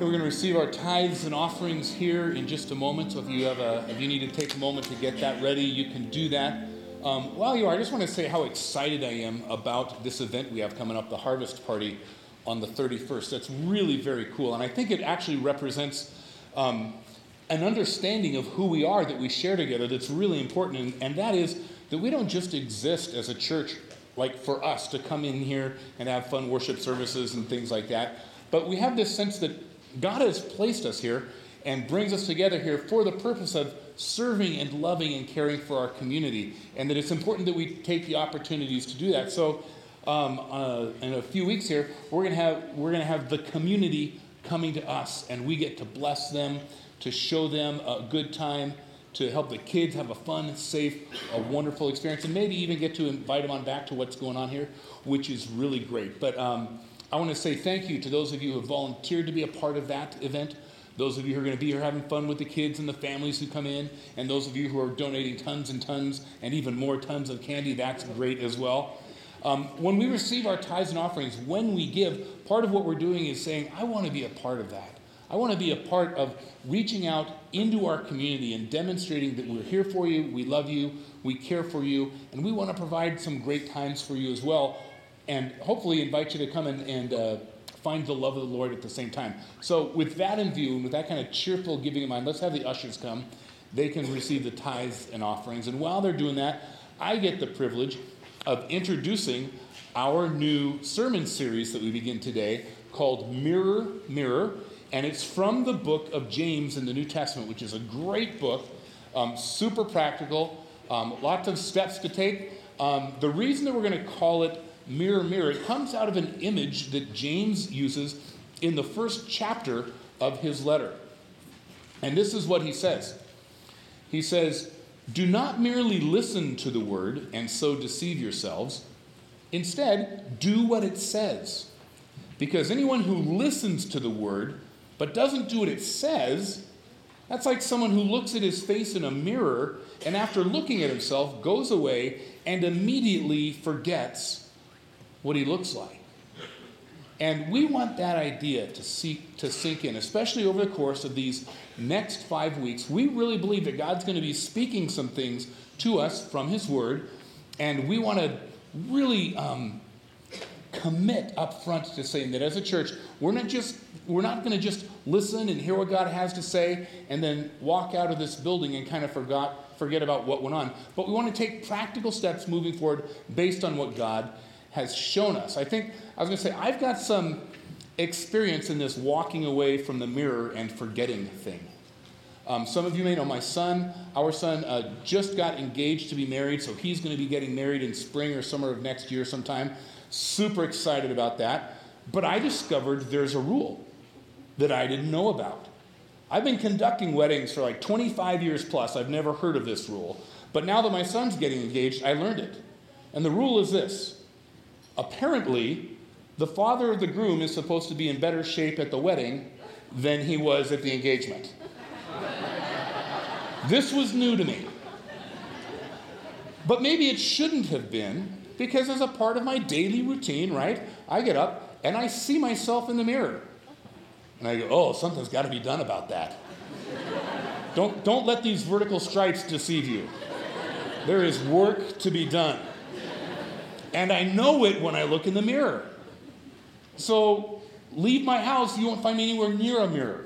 we're going to receive our tithes and offerings here in just a moment. So if you have a, if you need to take a moment to get that ready, you can do that. Um, while you are, I just want to say how excited I am about this event we have coming up, the Harvest Party on the 31st. That's really very cool, and I think it actually represents um, an understanding of who we are that we share together. That's really important, and, and that is that we don't just exist as a church like for us to come in here and have fun worship services and things like that. But we have this sense that God has placed us here and brings us together here for the purpose of serving and loving and caring for our community, and that it's important that we take the opportunities to do that. So, um, uh, in a few weeks here, we're gonna have we're gonna have the community coming to us, and we get to bless them, to show them a good time, to help the kids have a fun, safe, a wonderful experience, and maybe even get to invite them on back to what's going on here, which is really great. But um, I want to say thank you to those of you who have volunteered to be a part of that event. Those of you who are going to be here having fun with the kids and the families who come in, and those of you who are donating tons and tons and even more tons of candy, that's great as well. Um, when we receive our tithes and offerings, when we give, part of what we're doing is saying, I want to be a part of that. I want to be a part of reaching out into our community and demonstrating that we're here for you, we love you, we care for you, and we want to provide some great times for you as well, and hopefully invite you to come and, and uh, find the love of the Lord at the same time. So, with that in view, and with that kind of cheerful giving in mind, let's have the ushers come. They can receive the tithes and offerings. And while they're doing that, I get the privilege of introducing our new sermon series that we begin today called Mirror, Mirror. And it's from the book of James in the New Testament, which is a great book, um, super practical, um, lots of steps to take. Um, the reason that we're going to call it Mirror, Mirror, it comes out of an image that James uses in the first chapter of his letter. And this is what he says He says, Do not merely listen to the word and so deceive yourselves. Instead, do what it says. Because anyone who listens to the word but doesn't do what it says, that's like someone who looks at his face in a mirror and after looking at himself goes away and immediately forgets what he looks like. And we want that idea to, seek, to sink in, especially over the course of these next five weeks. We really believe that God's going to be speaking some things to us from His Word, and we want to really um, commit up front to saying that as a church, we're not just we're not going to just listen and hear what God has to say and then walk out of this building and kind of forgot forget about what went on. But we want to take practical steps moving forward based on what God has shown us. I think I was going to say I've got some experience in this walking away from the mirror and forgetting thing. Um, some of you may know my son, our son, uh, just got engaged to be married, so he's going to be getting married in spring or summer of next year sometime. Super excited about that. But I discovered there's a rule that I didn't know about. I've been conducting weddings for like 25 years plus. I've never heard of this rule. But now that my son's getting engaged, I learned it. And the rule is this apparently, the father of the groom is supposed to be in better shape at the wedding than he was at the engagement. this was new to me. But maybe it shouldn't have been because as a part of my daily routine, right? I get up and I see myself in the mirror. And I go, oh, something's got to be done about that. don't, don't let these vertical stripes deceive you. There is work to be done. And I know it when I look in the mirror. So leave my house, you won't find me anywhere near a mirror.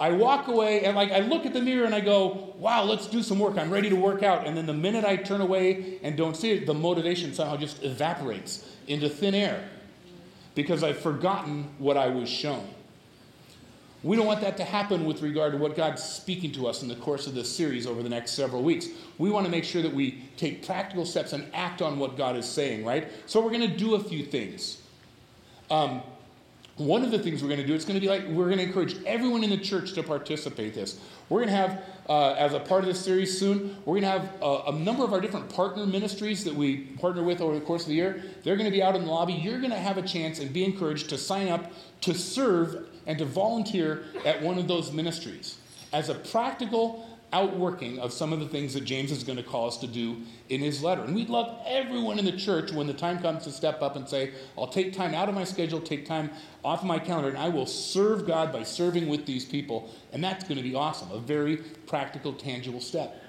I walk away and like I look at the mirror and I go, wow, let's do some work. I'm ready to work out. And then the minute I turn away and don't see it, the motivation somehow just evaporates into thin air because I've forgotten what I was shown. We don't want that to happen with regard to what God's speaking to us in the course of this series over the next several weeks. We want to make sure that we take practical steps and act on what God is saying, right? So we're going to do a few things. Um, one of the things we're going to do, it's going to be like we're going to encourage everyone in the church to participate this. We're going to have, uh, as a part of this series soon, we're going to have a, a, number of our different partner ministries that we partner with over the course of the year. They're going to be out in the lobby. You're going to have a chance and be encouraged to sign up to serve and to volunteer at one of those ministries as a practical outworking of some of the things that James is going to call us to do in his letter. And we'd love everyone in the church when the time comes to step up and say, I'll take time out of my schedule, take time off my calendar, and I will serve God by serving with these people. And that's going to be awesome, a very practical, tangible step.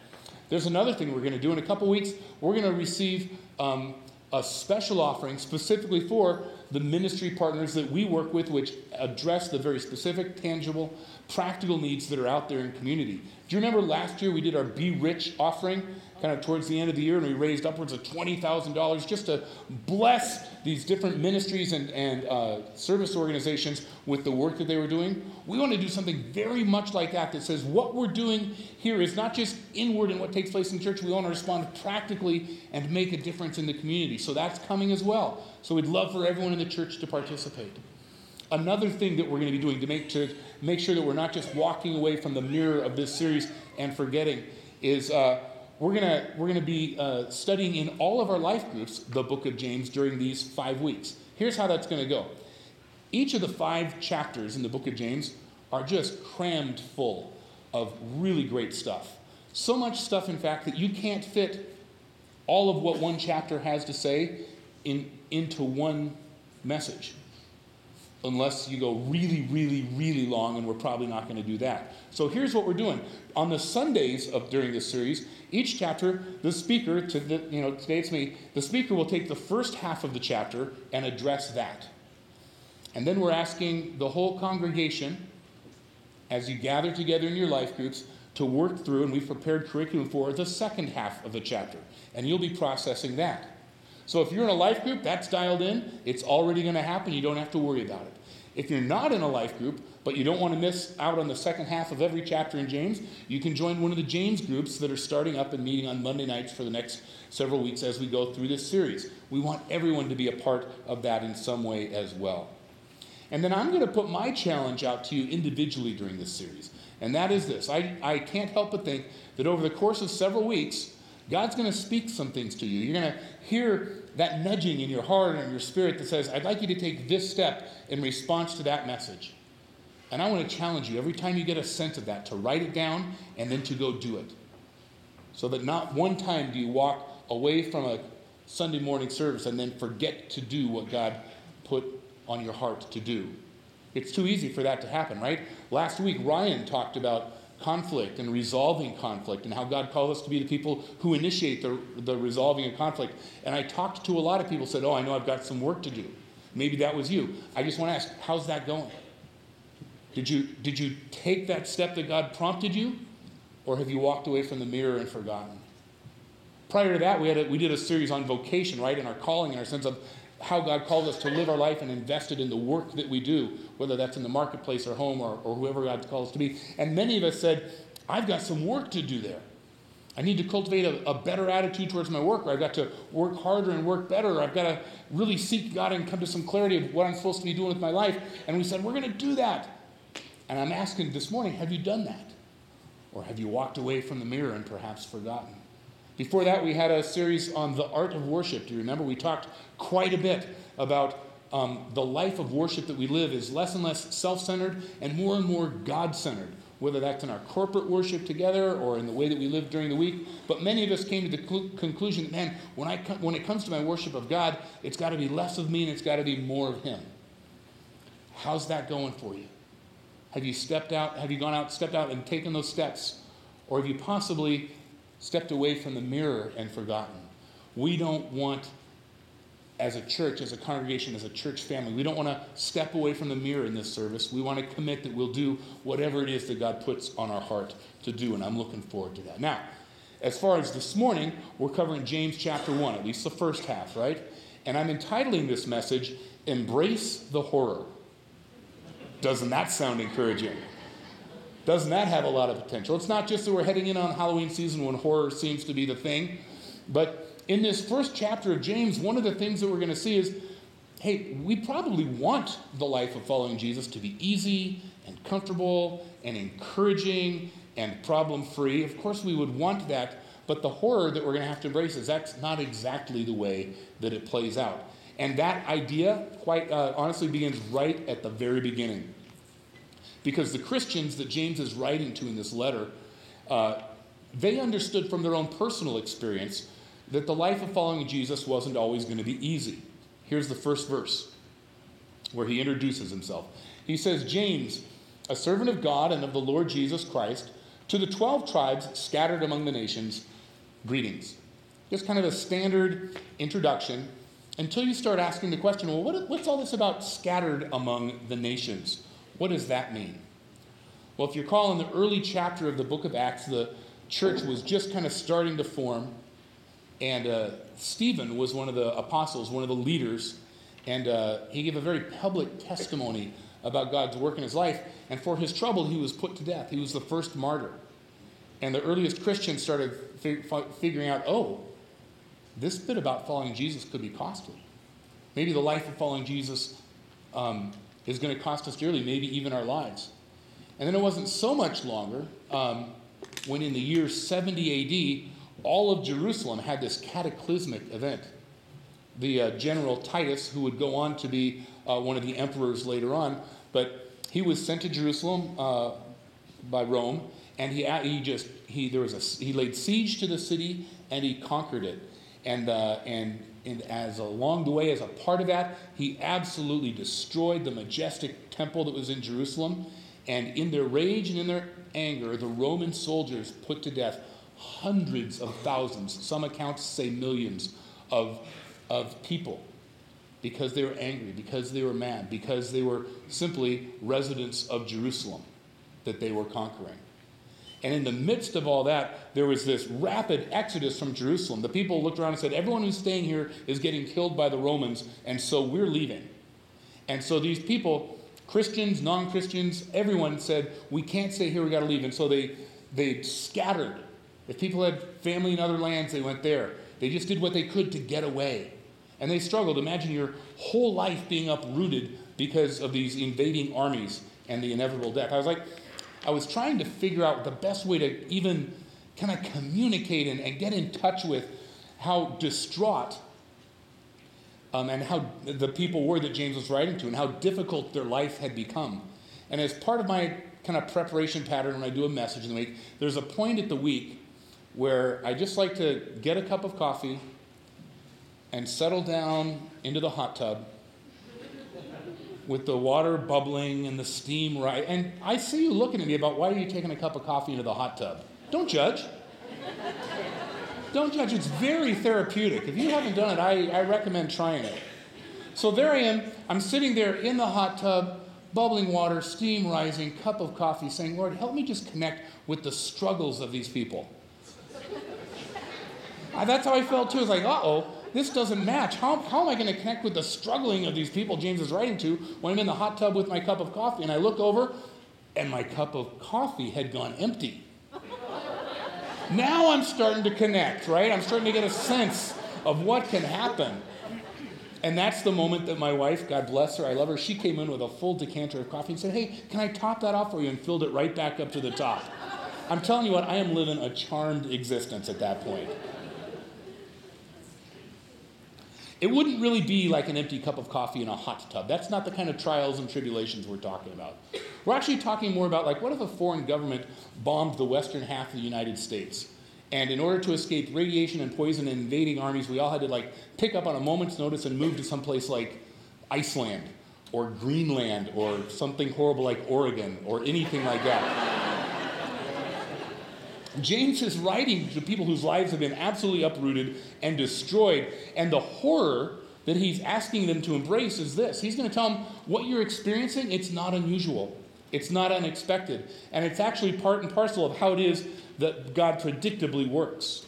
There's another thing we're going to do in a couple weeks. We're going to receive um, a special offering specifically for the ministry partners that we work with, which address the very specific, tangible, practical needs that are out there in community. Do you remember last year we did our Be Rich offering, kind of towards the end of the year, and we raised upwards of $20,000 just to bless these different ministries and, and uh, service organizations with the work that they were doing? We want to do something very much like that that says what we're doing here is not just inward in what takes place in church, we want to respond practically and make a difference in the community. So that's coming as well. So we'd love for everyone in the church to participate. Another thing that we're going to be doing to make, to make sure that we're not just walking away from the mirror of this series and forgetting is uh, we're going we're to be uh, studying in all of our life groups the book of James during these five weeks. Here's how that's going to go. Each of the five chapters in the book of James are just crammed full of really great stuff. So much stuff, in fact, that you can't fit all of what one chapter has to say in, into one message. Unless you go really, really, really long, and we're probably not going to do that. So here's what we're doing. On the Sundays of during this series, each chapter, the speaker, to the, you know, today it's me, the speaker will take the first half of the chapter and address that. And then we're asking the whole congregation, as you gather together in your life groups, to work through, and we've prepared curriculum for the second half of the chapter. And you'll be processing that. So if you're in a life group, that's dialed in. It's already going to happen. You don't have to worry about it. If you're not in a life group, but you don't want to miss out on the second half of every chapter in James, you can join one of the James groups that are starting up and meeting on Monday nights for the next several weeks as we go through this series. We want everyone to be a part of that in some way as well. And then I'm going to put my challenge out to you individually during this series. And that is this I, I can't help but think that over the course of several weeks, God's going to speak some things to you. You're going to hear that nudging in your heart and your spirit that says, I'd like you to take this step in response to that message. And I want to challenge you every time you get a sense of that to write it down and then to go do it. So that not one time do you walk away from a Sunday morning service and then forget to do what God put on your heart to do. It's too easy for that to happen, right? Last week, Ryan talked about conflict and resolving conflict and how God calls us to be the people who initiate the, the resolving of conflict. And I talked to a lot of people said, Oh, I know I've got some work to do. Maybe that was you. I just want to ask, how's that going? Did you, did you take that step that God prompted you? Or have you walked away from the mirror and forgotten? Prior to that, we, had a, we did a series on vocation, right? And our calling and our sense of how God called us to live our life and invested in the work that we do, whether that's in the marketplace or home or, or whoever God calls us to be. And many of us said, I've got some work to do there. I need to cultivate a, a, better attitude towards my work, or I've got to work harder and work better, or I've got to really seek God and come to some clarity of what I'm supposed to be doing with my life. And we said, We're going to do that. And I'm asking this morning, have you done that? Or have you walked away from the mirror and perhaps forgotten? Before that, we had a series on the art of worship. Do you remember? We talked quite a bit about um, the life of worship that we live is less and less self centered and more and more God centered, whether that's in our corporate worship together or in the way that we live during the week. But many of us came to the cl- conclusion that, man, when, I when it comes to my worship of God, it's got to be less of me and it's got to be more of Him. How's that going for you? Have you stepped out? Have you gone out, stepped out, and taken those steps? Or have you possibly stepped away from the mirror and forgotten? We don't want as a church, as a congregation, as a church family. We don't want to step away from the mirror in this service. We want to commit that we'll do whatever it is that God puts on our heart to do, and I'm looking forward to that. Now, as far as this morning, we're covering James chapter 1, at least the first half, right? And I'm entitling this message, Embrace the Horror. Doesn't that sound encouraging? Doesn't that have a lot of potential? It's not just that we're heading in on Halloween season when horror seems to be the thing, but in this first chapter of James, one of the things that we're going to see is hey, we probably want the life of following Jesus to be easy and comfortable and encouraging and problem free. Of course, we would want that, but the horror that we're going to have to embrace is that's not exactly the way that it plays out. And that idea, quite uh, honestly, begins right at the very beginning. Because the Christians that James is writing to in this letter, uh, they understood from their own personal experience that the life of following Jesus wasn't always going to be easy. Here's the first verse where he introduces himself. He says, James, a servant of God and of the Lord Jesus Christ, to the 12 tribes scattered among the nations, greetings. Just kind of a standard introduction until you start asking the question well, what, what's all this about scattered among the nations? What does that mean? Well, if you recall, in the early chapter of the book of Acts, the church was just kind of starting to form, and uh, Stephen was one of the apostles, one of the leaders, and uh, he gave a very public testimony about God's work in his life. And for his trouble, he was put to death. He was the first martyr. And the earliest Christians started fig- figuring out oh, this bit about following Jesus could be costly. Maybe the life of following Jesus um, is going to cost us dearly, maybe even our lives. And then it wasn't so much longer um, when in the year 70 AD, all of Jerusalem had this cataclysmic event. The uh, general Titus, who would go on to be uh, one of the emperors later on, but he was sent to Jerusalem uh, by Rome, and he, he just he there was a he laid siege to the city and he conquered it, and uh, and and as along the way as a part of that, he absolutely destroyed the majestic temple that was in Jerusalem, and in their rage and in their anger, the Roman soldiers put to death hundreds of thousands, some accounts say millions, of, of people because they were angry, because they were mad, because they were simply residents of Jerusalem that they were conquering. And in the midst of all that, there was this rapid exodus from Jerusalem. The people looked around and said, Everyone who's staying here is getting killed by the Romans, and so we're leaving. And so these people, Christians, non Christians, everyone said, We can't stay here, we got to leave. And so they, they scattered. If people had family in other lands, they went there. They just did what they could to get away. And they struggled. Imagine your whole life being uprooted because of these invading armies and the inevitable death. I was like, I was trying to figure out the best way to even kind of communicate and, and get in touch with how distraught um, and how the people were that James was writing to and how difficult their life had become. And as part of my kind of preparation pattern when I do a message in the week, there's a point at the week where I just like to get a cup of coffee and settle down into the hot tub with the water bubbling and the steam right. And I see you looking at me about why are you taking a cup of coffee into the hot tub? Don't judge. Don't judge. It's very therapeutic. If you haven't done it, I, I recommend trying it. So there I am. I'm sitting there in the hot tub, bubbling water, steam rising, cup of coffee, saying, Lord, help me just connect with the struggles of these people. That's how I felt too. It's like, uh oh, this doesn't match. How, how am I going to connect with the struggling of these people James is writing to when I'm in the hot tub with my cup of coffee and I look over and my cup of coffee had gone empty? now I'm starting to connect, right? I'm starting to get a sense of what can happen. And that's the moment that my wife, God bless her, I love her, she came in with a full decanter of coffee and said, Hey, can I top that off for you? And filled it right back up to the top. I'm telling you what, I am living a charmed existence at that point. It wouldn't really be like an empty cup of coffee in a hot tub. That's not the kind of trials and tribulations we're talking about. We're actually talking more about like what if a foreign government bombed the western half of the United States? And in order to escape radiation and poison and invading armies, we all had to like pick up on a moment's notice and move to some place like Iceland or Greenland or something horrible like Oregon or anything like that. James is writing to people whose lives have been absolutely uprooted and destroyed. And the horror that he's asking them to embrace is this He's going to tell them what you're experiencing, it's not unusual, it's not unexpected. And it's actually part and parcel of how it is that God predictably works.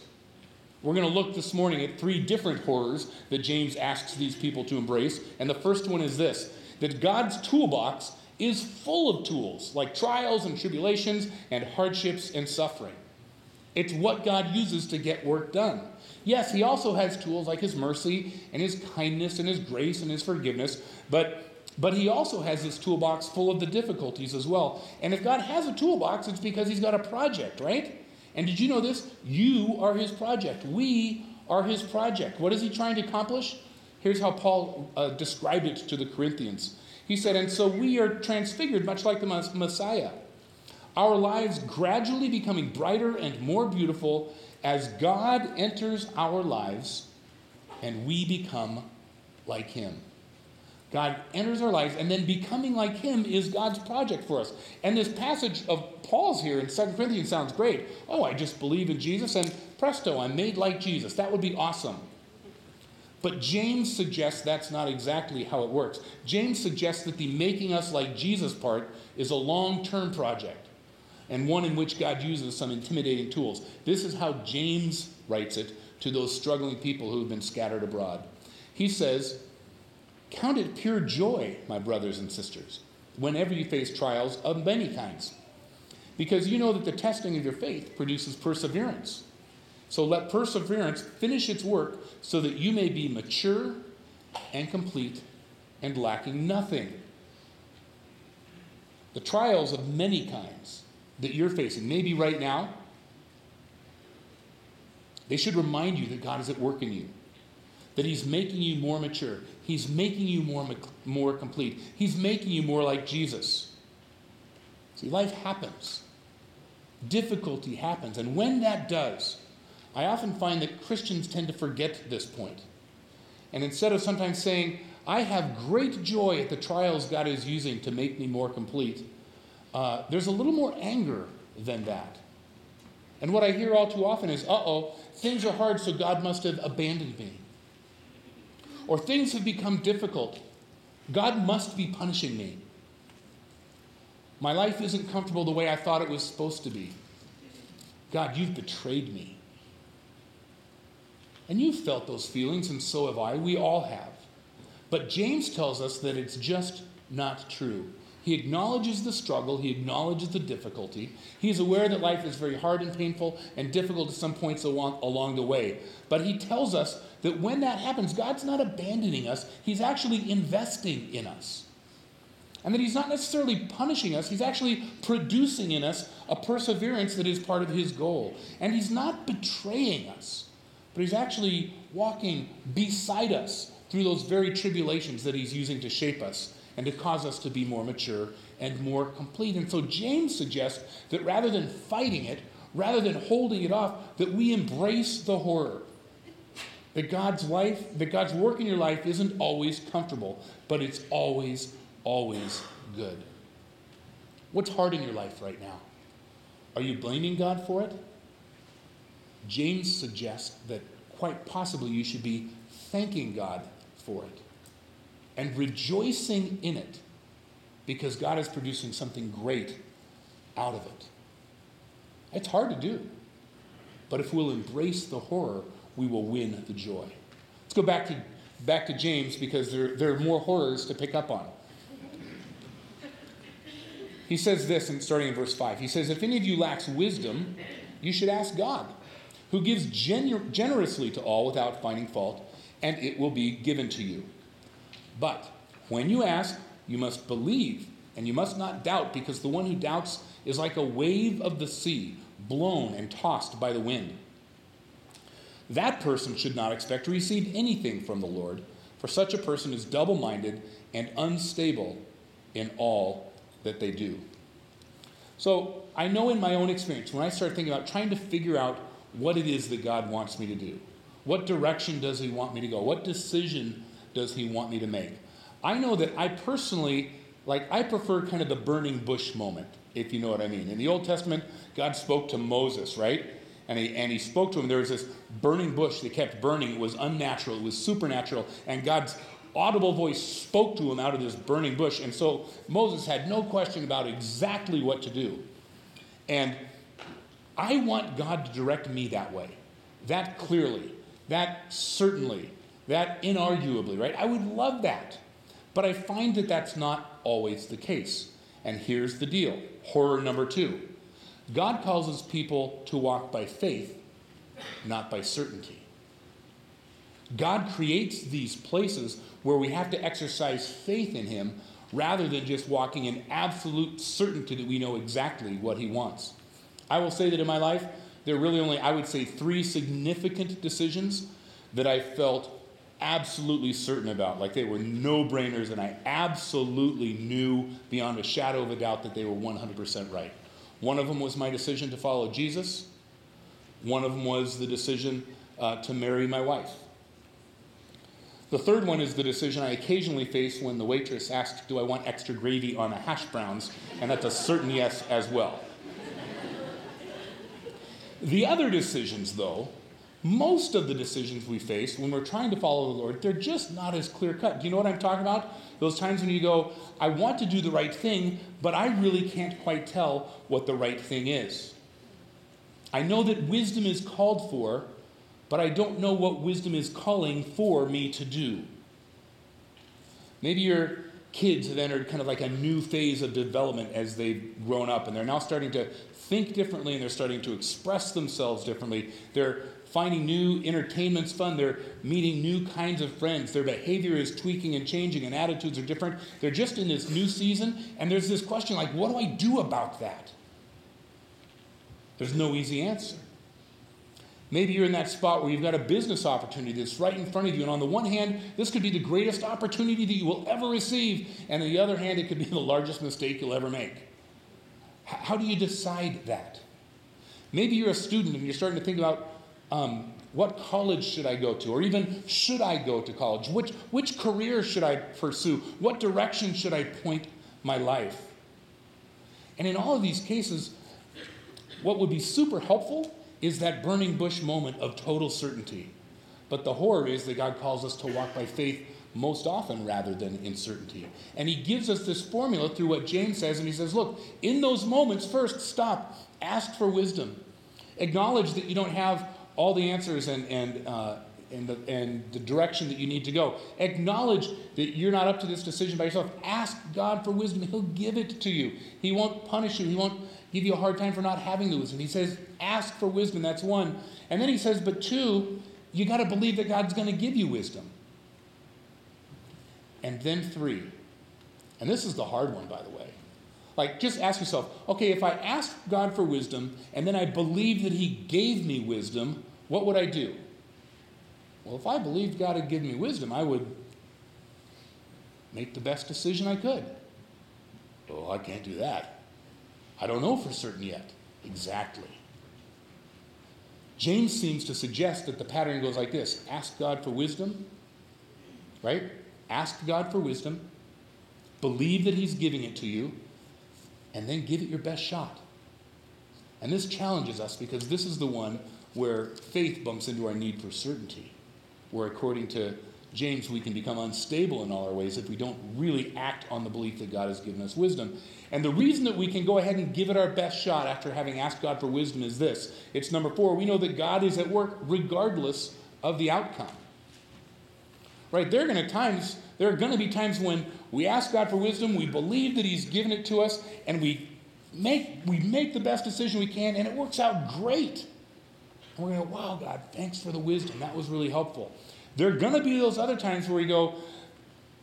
We're going to look this morning at three different horrors that James asks these people to embrace. And the first one is this that God's toolbox is full of tools like trials and tribulations and hardships and suffering. It's what God uses to get work done. Yes, He also has tools like His mercy and His kindness and His grace and His forgiveness, but but he also has this toolbox full of the difficulties as well. And if God has a toolbox, it's because he's got a project, right? And did you know this? You are his project. We are his project. What is he trying to accomplish? Here's how Paul uh, described it to the Corinthians. He said, And so we are transfigured, much like the Messiah Our lives gradually becoming brighter and more beautiful as God enters our lives and we become like Him. God enters our lives, and then becoming like Him is God's project for us. And this passage of Paul's here in 2 Corinthians sounds great. Oh, I just believe in Jesus, and presto, I'm made like Jesus. That would be awesome. But James suggests that's not exactly how it works. James suggests that the making us like Jesus part is a long term project and one in which God uses some intimidating tools. This is how James writes it to those struggling people who have been scattered abroad. He says, Count it pure joy, my brothers and sisters, whenever you face trials of many kinds, because you know that the testing of your faith produces perseverance. So let perseverance finish its work so that you may be mature and complete and lacking nothing. The trials of many kinds that you're facing, maybe right now, they should remind you that God is at work in you, that He's making you more mature, He's making you more, more complete, He's making you more like Jesus. See, life happens, difficulty happens, and when that does, I often find that Christians tend to forget this point. And instead of sometimes saying, I have great joy at the trials God is using to make me more complete, uh, there's a little more anger than that. And what I hear all too often is, uh oh, things are hard, so God must have abandoned me. Or things have become difficult. God must be punishing me. My life isn't comfortable the way I thought it was supposed to be. God, you've betrayed me. And you've felt those feelings, and so have I. We all have. But James tells us that it's just not true. He acknowledges the struggle, he acknowledges the difficulty. He is aware that life is very hard and painful and difficult at some points along, along the way. But he tells us that when that happens, God's not abandoning us, he's actually investing in us. And that he's not necessarily punishing us, he's actually producing in us a perseverance that is part of his goal. And he's not betraying us, but he's actually walking beside us through those very tribulations that he's using to shape us and to cause us to be more mature and more complete. And so James suggests that rather than fighting it, rather than holding it off, that we embrace the horror. That God's life, that God's work in your life isn't always comfortable, but it's always, always good. What's hard in your life right now? Are you blaming God for it? James suggests that quite possibly you should be thanking God for it and rejoicing in it because God is producing something great out of it. It's hard to do, but if we'll embrace the horror, we will win the joy. Let's go back to, back to James because there, there are more horrors to pick up on. He says this, in, starting in verse 5. He says, If any of you lacks wisdom, you should ask God, who gives generously to all without finding fault, and it will be given to you. But when you ask, you must believe and you must not doubt, because the one who doubts is like a wave of the sea, blown and tossed by the wind. That person should not expect to receive anything from the Lord, for such a person is double minded and unstable in all that they do. So I know in my own experience, when I start thinking about trying to figure out what it is that God wants me to do, what direction does He want me to go, what decision does he want me to make? I know that I personally, like, I prefer kind of the burning bush moment, if you know what I mean. In the Old Testament, God spoke to Moses, right? And he, and he spoke to him. There was this burning bush that kept burning. It was unnatural, it was supernatural. And God's audible voice spoke to him out of this burning bush. And so Moses had no question about exactly what to do. And I want God to direct me that way, that clearly, that certainly that inarguably, right? I would love that. But I find that that's not always the case. And here's the deal horror number two God causes people to walk by faith, not by certainty. God creates these places where we have to exercise faith in Him rather than just walking in absolute certainty that we know exactly what He wants. I will say that in my life, there are really only, I would say, three significant decisions that I felt absolutely certain about. Like they were no brainers, and I absolutely knew beyond a shadow of a doubt that they were 100% right. One of them was my decision to follow Jesus. One of them was the decision uh, to marry my wife. The third one is the decision I occasionally face when the waitress asks, Do I want extra gravy on the hash browns? And that's a certain yes as well. the other decisions, though, most of the decisions we face when we're trying to follow the Lord, they're just not as clear cut. Do you know what I'm talking about? Those times when you go, I want to do the right thing, but I really can't quite tell what the right thing is. I know that wisdom is called for, but I don't know what wisdom is calling for me to do. Maybe your kids have entered kind of like a new phase of development as they've grown up, and they're now starting to think differently and they're starting to express themselves differently. They're finding new entertainments fun. They're meeting new kinds of friends. Their behavior is tweaking and changing, and attitudes are different. They're just in this new season, and there's this question like, what do I do about that? There's no easy answer. Maybe you're in that spot where you've got a business opportunity that's right in front of you. And on the one hand, this could be the greatest opportunity that you will ever receive. And on the other hand, it could be the largest mistake you'll ever make. How do you decide that? Maybe you're a student and you're starting to think about um, what college should I go to? Or even should I go to college? Which, which career should I pursue? What direction should I point my life? And in all of these cases, what would be super helpful is that burning bush moment of total certainty. But the horror is that God calls us to walk by faith most often rather than in certainty. And he gives us this formula through what James says, and he says, Look, in those moments, first stop, ask for wisdom. Acknowledge that you don't have all the answers and, and, uh, and, the, and the direction that you need to go. Acknowledge that you're not up to this decision by yourself. Ask God for wisdom. He'll give it to you. He won't punish you. He won't give you a hard time for not having the wisdom. He says, ask for wisdom. That's one. And then he says, but two, you got to believe that God's going to give you wisdom. And then three, and this is the hard one, by the way. Like, just ask yourself okay, if I asked God for wisdom and then I believed that He gave me wisdom, what would I do? Well, if I believed God had given me wisdom, I would make the best decision I could. Oh, I can't do that. I don't know for certain yet. Exactly. James seems to suggest that the pattern goes like this ask God for wisdom, right? Ask God for wisdom, believe that He's giving it to you, and then give it your best shot. And this challenges us because this is the one where faith bumps into our need for certainty, where according to James, we can become unstable in all our ways if we don't really act on the belief that God has given us wisdom. And the reason that we can go ahead and give it our best shot after having asked God for wisdom is this it's number four, we know that God is at work regardless of the outcome. Right? There are going to times, there are going to be times when we ask God for wisdom, we believe that He's given it to us, and we make we make the best decision we can, and it works out great. And we're going to, wow, God, thanks for the wisdom. That was really helpful. There are going to be those other times where we go,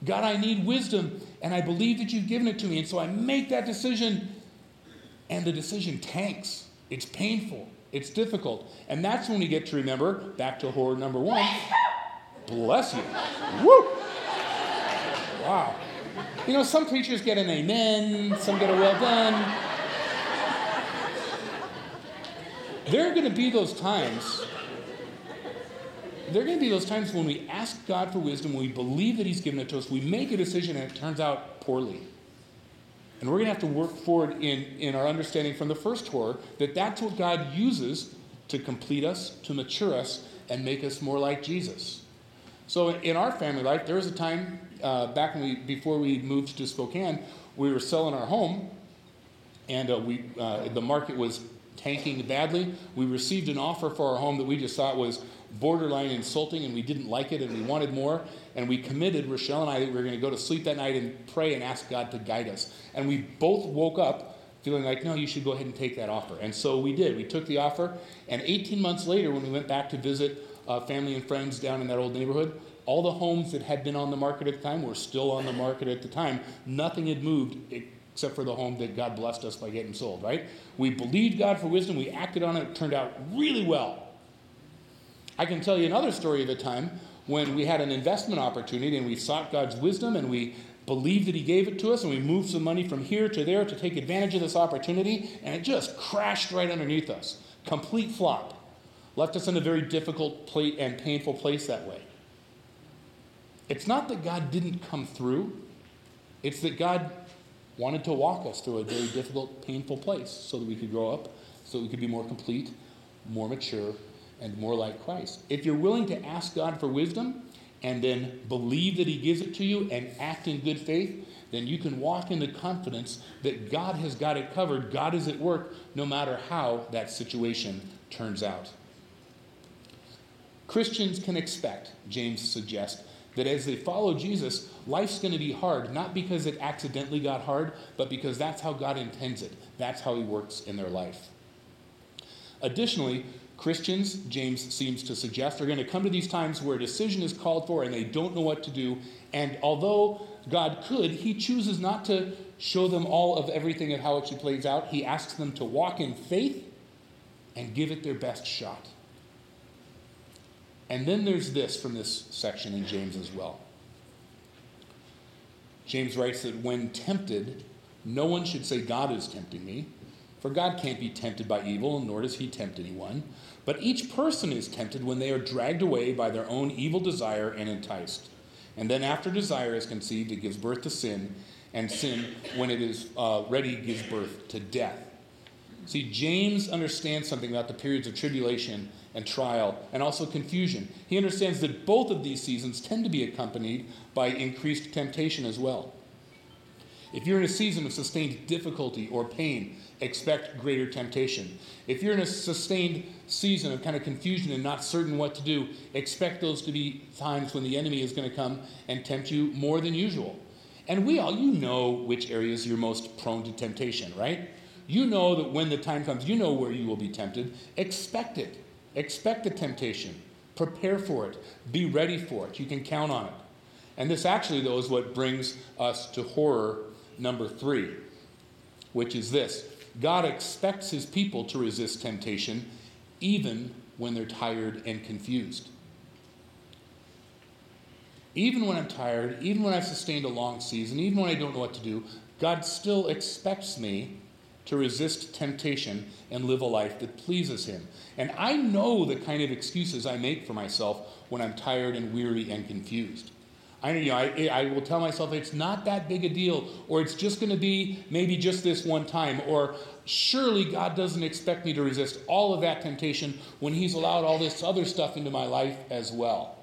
God, I need wisdom, and I believe that you've given it to me. And so I make that decision, and the decision tanks. It's painful, it's difficult. And that's when we get to remember, back to horror number one, bless you. Woo! Wow. You know, some preachers get an amen, some get a well done. There are going to be those times there are going to be those times when we ask God for wisdom, when we believe that He's given it to us, we make a decision and it turns out poorly. And we're going to have to work forward in, in our understanding from the first horror that that's what God uses to complete us, to mature us, and make us more like Jesus. So in our family life, there was a time uh, back when we, before we moved to Spokane, we were selling our home, and uh, we, uh, the market was tanking badly. We received an offer for our home that we just thought was borderline insulting and we didn't like it and we wanted more. And we committed, Rochelle and I, that we were going to go to sleep that night and pray and ask God to guide us. And we both woke up feeling like, no, you should go ahead and take that offer. And so we did. We took the offer. And 18 months later, when we went back to visit uh, family and friends down in that old neighborhood, all the homes that had been on the market at the time were still on the market at the time. Nothing had moved except for the home that God blessed us by getting sold, right? We believed God for wisdom. We acted on it. It turned out really well. I can tell you another story of a time when we had an investment opportunity and we sought God's wisdom and we believed that He gave it to us, and we moved some money from here to there to take advantage of this opportunity, and it just crashed right underneath us. Complete flop. Left us in a very difficult and painful place that way. It's not that God didn't come through, it's that God wanted to walk us through a very difficult, painful place so that we could grow up, so that we could be more complete, more mature, and more like Christ. If you're willing to ask God for wisdom and then believe that He gives it to you and act in good faith, then you can walk in the confidence that God has got it covered. God is at work no matter how that situation turns out. Christians can expect, James suggests, that as they follow Jesus, life's going to be hard, not because it accidentally got hard, but because that's how God intends it. That's how He works in their life. Additionally, Christians, James seems to suggest, are going to come to these times where a decision is called for and they don't know what to do. And although God could, He chooses not to show them all of everything of how it should plays out. He asks them to walk in faith and give it their best shot. And then there's this from this section in James as well. James writes that when tempted, no one should say, God is tempting me, for God can't be tempted by evil, nor does he tempt anyone. But each person is tempted when they are dragged away by their own evil desire and enticed. And then, after desire is conceived, it gives birth to sin, and sin, when it is uh, ready, gives birth to death. See, James understands something about the periods of tribulation and trial, and also confusion. He understands that both of these seasons tend to be accompanied by increased temptation as well. If you're in a season of sustained difficulty or pain, expect greater temptation. If you're in a sustained season of kind of confusion and not certain what to do, expect those to be times when the enemy is going to come and tempt you more than usual. And we all, you know which areas you're most prone to temptation, right? You know that when the time comes, you know where you will be tempted. Expect it. Expect the temptation. Prepare for it. Be ready for it. You can count on it. And this actually, though, is what brings us to horror number three, which is this God expects his people to resist temptation even when they're tired and confused. Even when I'm tired, even when I've sustained a long season, even when I don't know what to do, God still expects me to resist temptation and live a life that pleases Him. And I know the kind of excuses I make for myself when I'm tired and weary and confused. I, you know, I, I will tell myself it's not that big a deal, or it's just going to be maybe just this one time, or surely God doesn't expect me to resist all of that temptation when He's allowed all this other stuff into my life as well.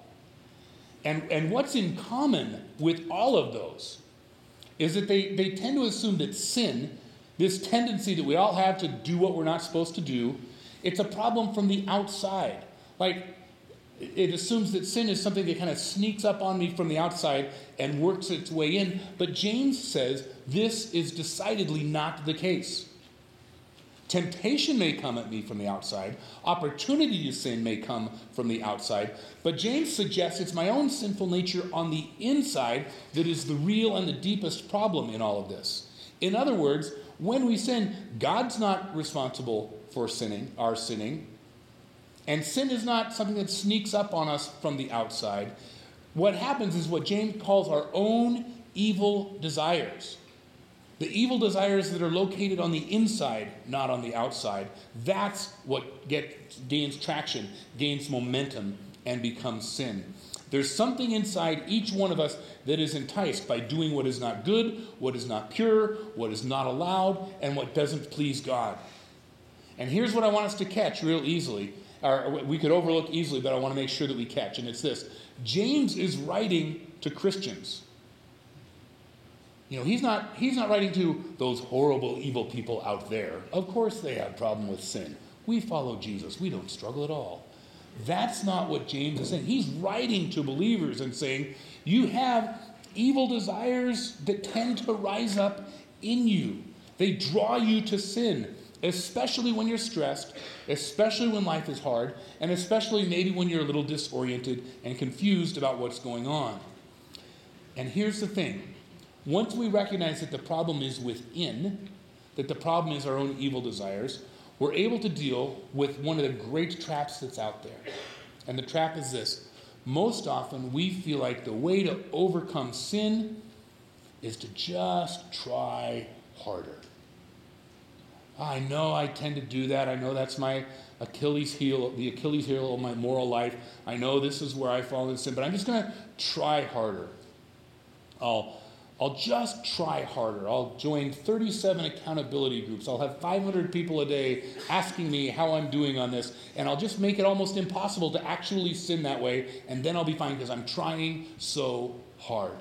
And, and what's in common with all of those is that they, they tend to assume that sin this tendency that we all have to do what we're not supposed to do, it's a problem from the outside. Like, it assumes that sin is something that kind of sneaks up on me from the outside and works its way in. But James says this is decidedly not the case. Temptation may come at me from the outside, opportunity to sin may come from the outside, but James suggests it's my own sinful nature on the inside that is the real and the deepest problem in all of this. In other words, when we sin, God's not responsible for sinning, our sinning. And sin is not something that sneaks up on us from the outside. What happens is what James calls our own evil desires. The evil desires that are located on the inside, not on the outside. That's what gets, gains traction, gains momentum, and becomes sin. There's something inside each one of us that is enticed by doing what is not good, what is not pure, what is not allowed, and what doesn't please God. And here's what I want us to catch real easily, or we could overlook easily, but I want to make sure that we catch, and it's this James is writing to Christians. You know, he's not, he's not writing to those horrible, evil people out there. Of course, they have problem with sin. We follow Jesus. We don't struggle at all. That's not what James is saying. He's writing to believers and saying, You have evil desires that tend to rise up in you. They draw you to sin, especially when you're stressed, especially when life is hard, and especially maybe when you're a little disoriented and confused about what's going on. And here's the thing once we recognize that the problem is within, that the problem is our own evil desires, we're able to deal with one of the great traps that's out there. And the trap is this most often we feel like the way to overcome sin is to just try harder. Ah, I know I tend to do that. I know that's my Achilles heel, the Achilles heel of my moral life. I know this is where I fall into sin, but I'm just going to try harder. I'll, I'll just try harder. I'll join 37 accountability groups. I'll have 500 people a day asking me how I'm doing on this, and I'll just make it almost impossible to actually sin that way, and then I'll be fine because I'm trying so hard.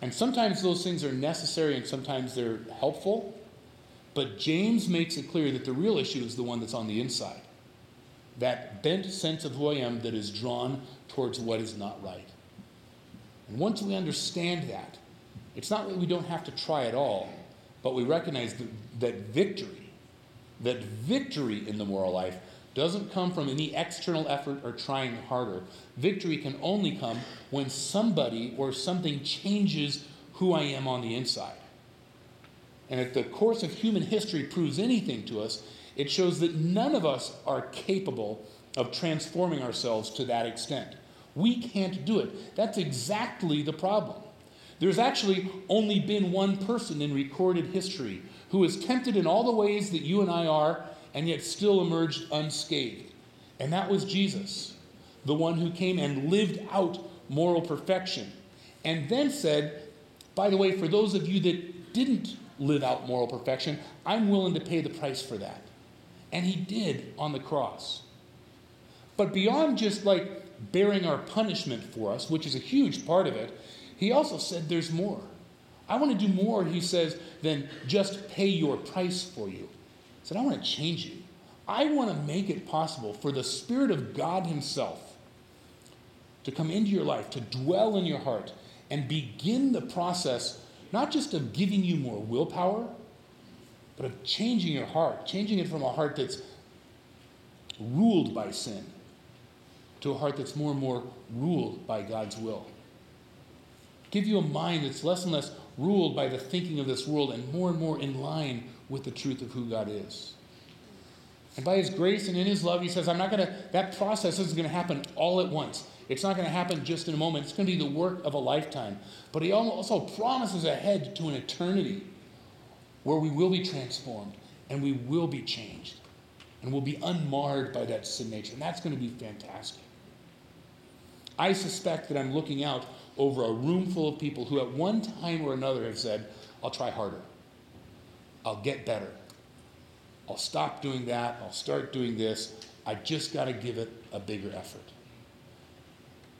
And sometimes those things are necessary and sometimes they're helpful. But James makes it clear that the real issue is the one that's on the inside. That bent sense of who I am that is drawn towards what is not right. And once we understand that, it's not that we don't have to try at all, but we recognize that, that victory, that victory in the moral life doesn't come from any external effort or trying harder. Victory can only come when somebody or something changes who I am on the inside. And if the course of human history proves anything to us, it shows that none of us are capable of transforming ourselves to that extent. We can't do it. That's exactly the problem. There's actually only been one person in recorded history who is tempted in all the ways that you and I are and yet still emerged unscathed. And that was Jesus, the one who came and lived out moral perfection. And then said, by the way, for those of you that didn't live out moral perfection. I'm willing to pay the price for that. And he did on the cross. But beyond just like bearing our punishment for us, which is a huge part of it, he also said there's more. I want to do more, he says, than just pay your price for you. He said, I want to change you. I want to make it possible for the Spirit of God Himself to come into your life, to dwell in your heart, and begin the process not just of giving you more willpower, but of changing your heart, changing it from a heart that's ruled by sin to a heart that's more and more ruled by God's will. Give you a mind that's less and less ruled by the thinking of this world and more and more in line with the truth of who God is. And by His grace and in His love, He says, I'm not going to, that process isn't going to happen all at once. It's not going to happen just in a moment. It's going to be the work of a lifetime. But he also promises ahead to an eternity where we will be transformed and we will be changed and we will be unmarred by that sin nature. And that's going to be fantastic. I suspect that I'm looking out over a room full of people who, at one time or another, have said, I'll try harder. I'll get better. I'll stop doing that. I'll start doing this. I just got to give it a bigger effort.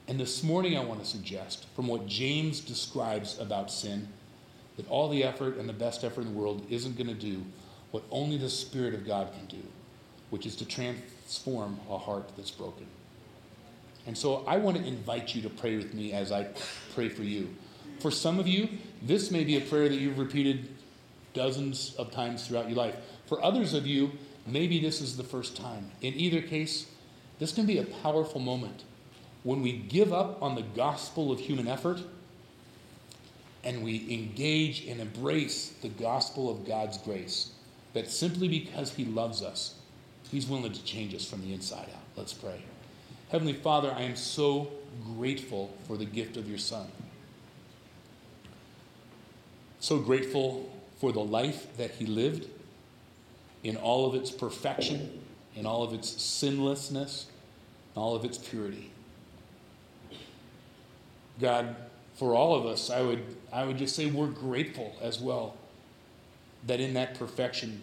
And this morning, I want to suggest from what James describes about sin that all the effort and the best effort in the world isn't going to do what only the Spirit of God can do, which is to transform a heart that's broken. And so I want to invite you to pray with me as I pray for you. For some of you, this may be a prayer that you've repeated dozens of times throughout your life. For others of you, maybe this is the first time. In either case, this can be a powerful moment when we give up on the gospel of human effort and we engage and embrace the gospel of God's grace, that simply because He loves us, He's willing to change us from the inside out. Let's pray. Heavenly Father, I am so grateful for the gift of your Son. So grateful for the life that He lived in all of its perfection, in all of its sinlessness, in all of its purity. God, for all of us, I would, I would just say we're grateful as well that in that perfection,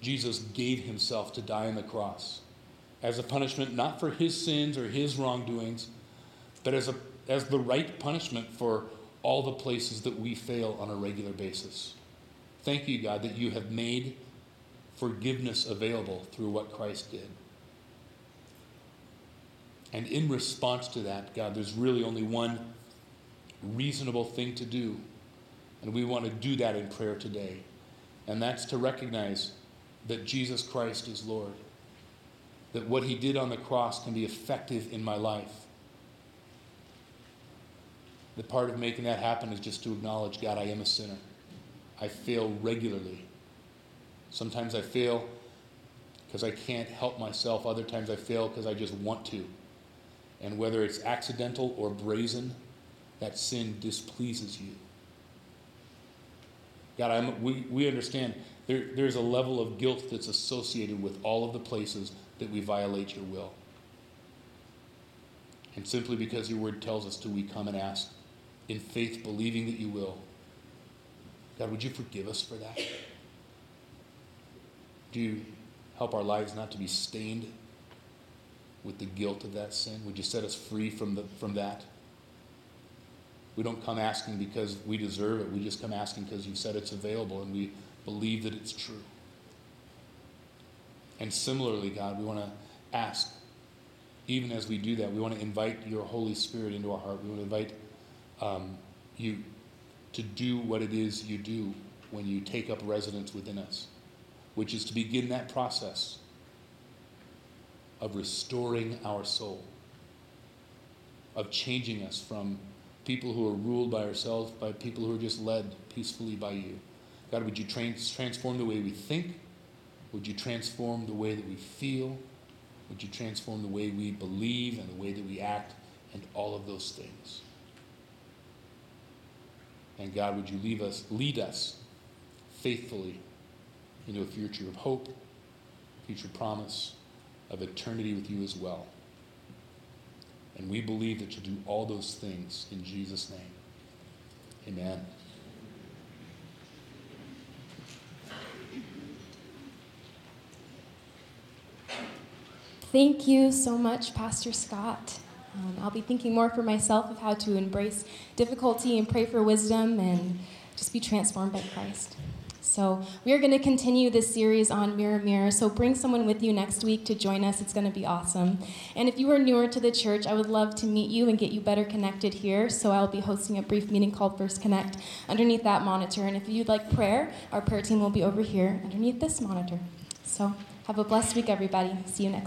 Jesus gave himself to die on the cross as a punishment not for his sins or his wrongdoings, but as, a, as the right punishment for all the places that we fail on a regular basis. Thank you, God, that you have made forgiveness available through what Christ did. And in response to that, God, there's really only one reasonable thing to do. And we want to do that in prayer today. And that's to recognize that Jesus Christ is Lord. That what he did on the cross can be effective in my life. The part of making that happen is just to acknowledge God, I am a sinner. I fail regularly. Sometimes I fail because I can't help myself. Other times I fail because I just want to. And whether it's accidental or brazen, that sin displeases you. God, I'm, we, we understand there, there's a level of guilt that's associated with all of the places that we violate your will. And simply because your word tells us to, we come and ask in faith, believing that you will. God, would you forgive us for that? Do you help our lives not to be stained with the guilt of that sin? Would you set us free from, the, from that? We don't come asking because we deserve it. We just come asking because you said it's available and we believe that it's true. And similarly, God, we want to ask, even as we do that, we want to invite your Holy Spirit into our heart. We want to invite um, you to do what it is you do when you take up residence within us, which is to begin that process of restoring our soul, of changing us from people who are ruled by ourselves, by people who are just led peacefully by you. God, would you trans- transform the way we think? Would you transform the way that we feel? Would you transform the way we believe and the way that we act and all of those things? And God, would you leave us, lead us faithfully into a future of hope, future promise, of eternity with you as well. And we believe that you'll do all those things in Jesus' name. Amen. Thank you so much, Pastor Scott. Um, I'll be thinking more for myself of how to embrace difficulty and pray for wisdom and just be transformed by Christ. So, we are going to continue this series on Mirror Mirror. So, bring someone with you next week to join us. It's going to be awesome. And if you are newer to the church, I would love to meet you and get you better connected here. So, I'll be hosting a brief meeting called First Connect underneath that monitor. And if you'd like prayer, our prayer team will be over here underneath this monitor. So, have a blessed week, everybody. See you next time.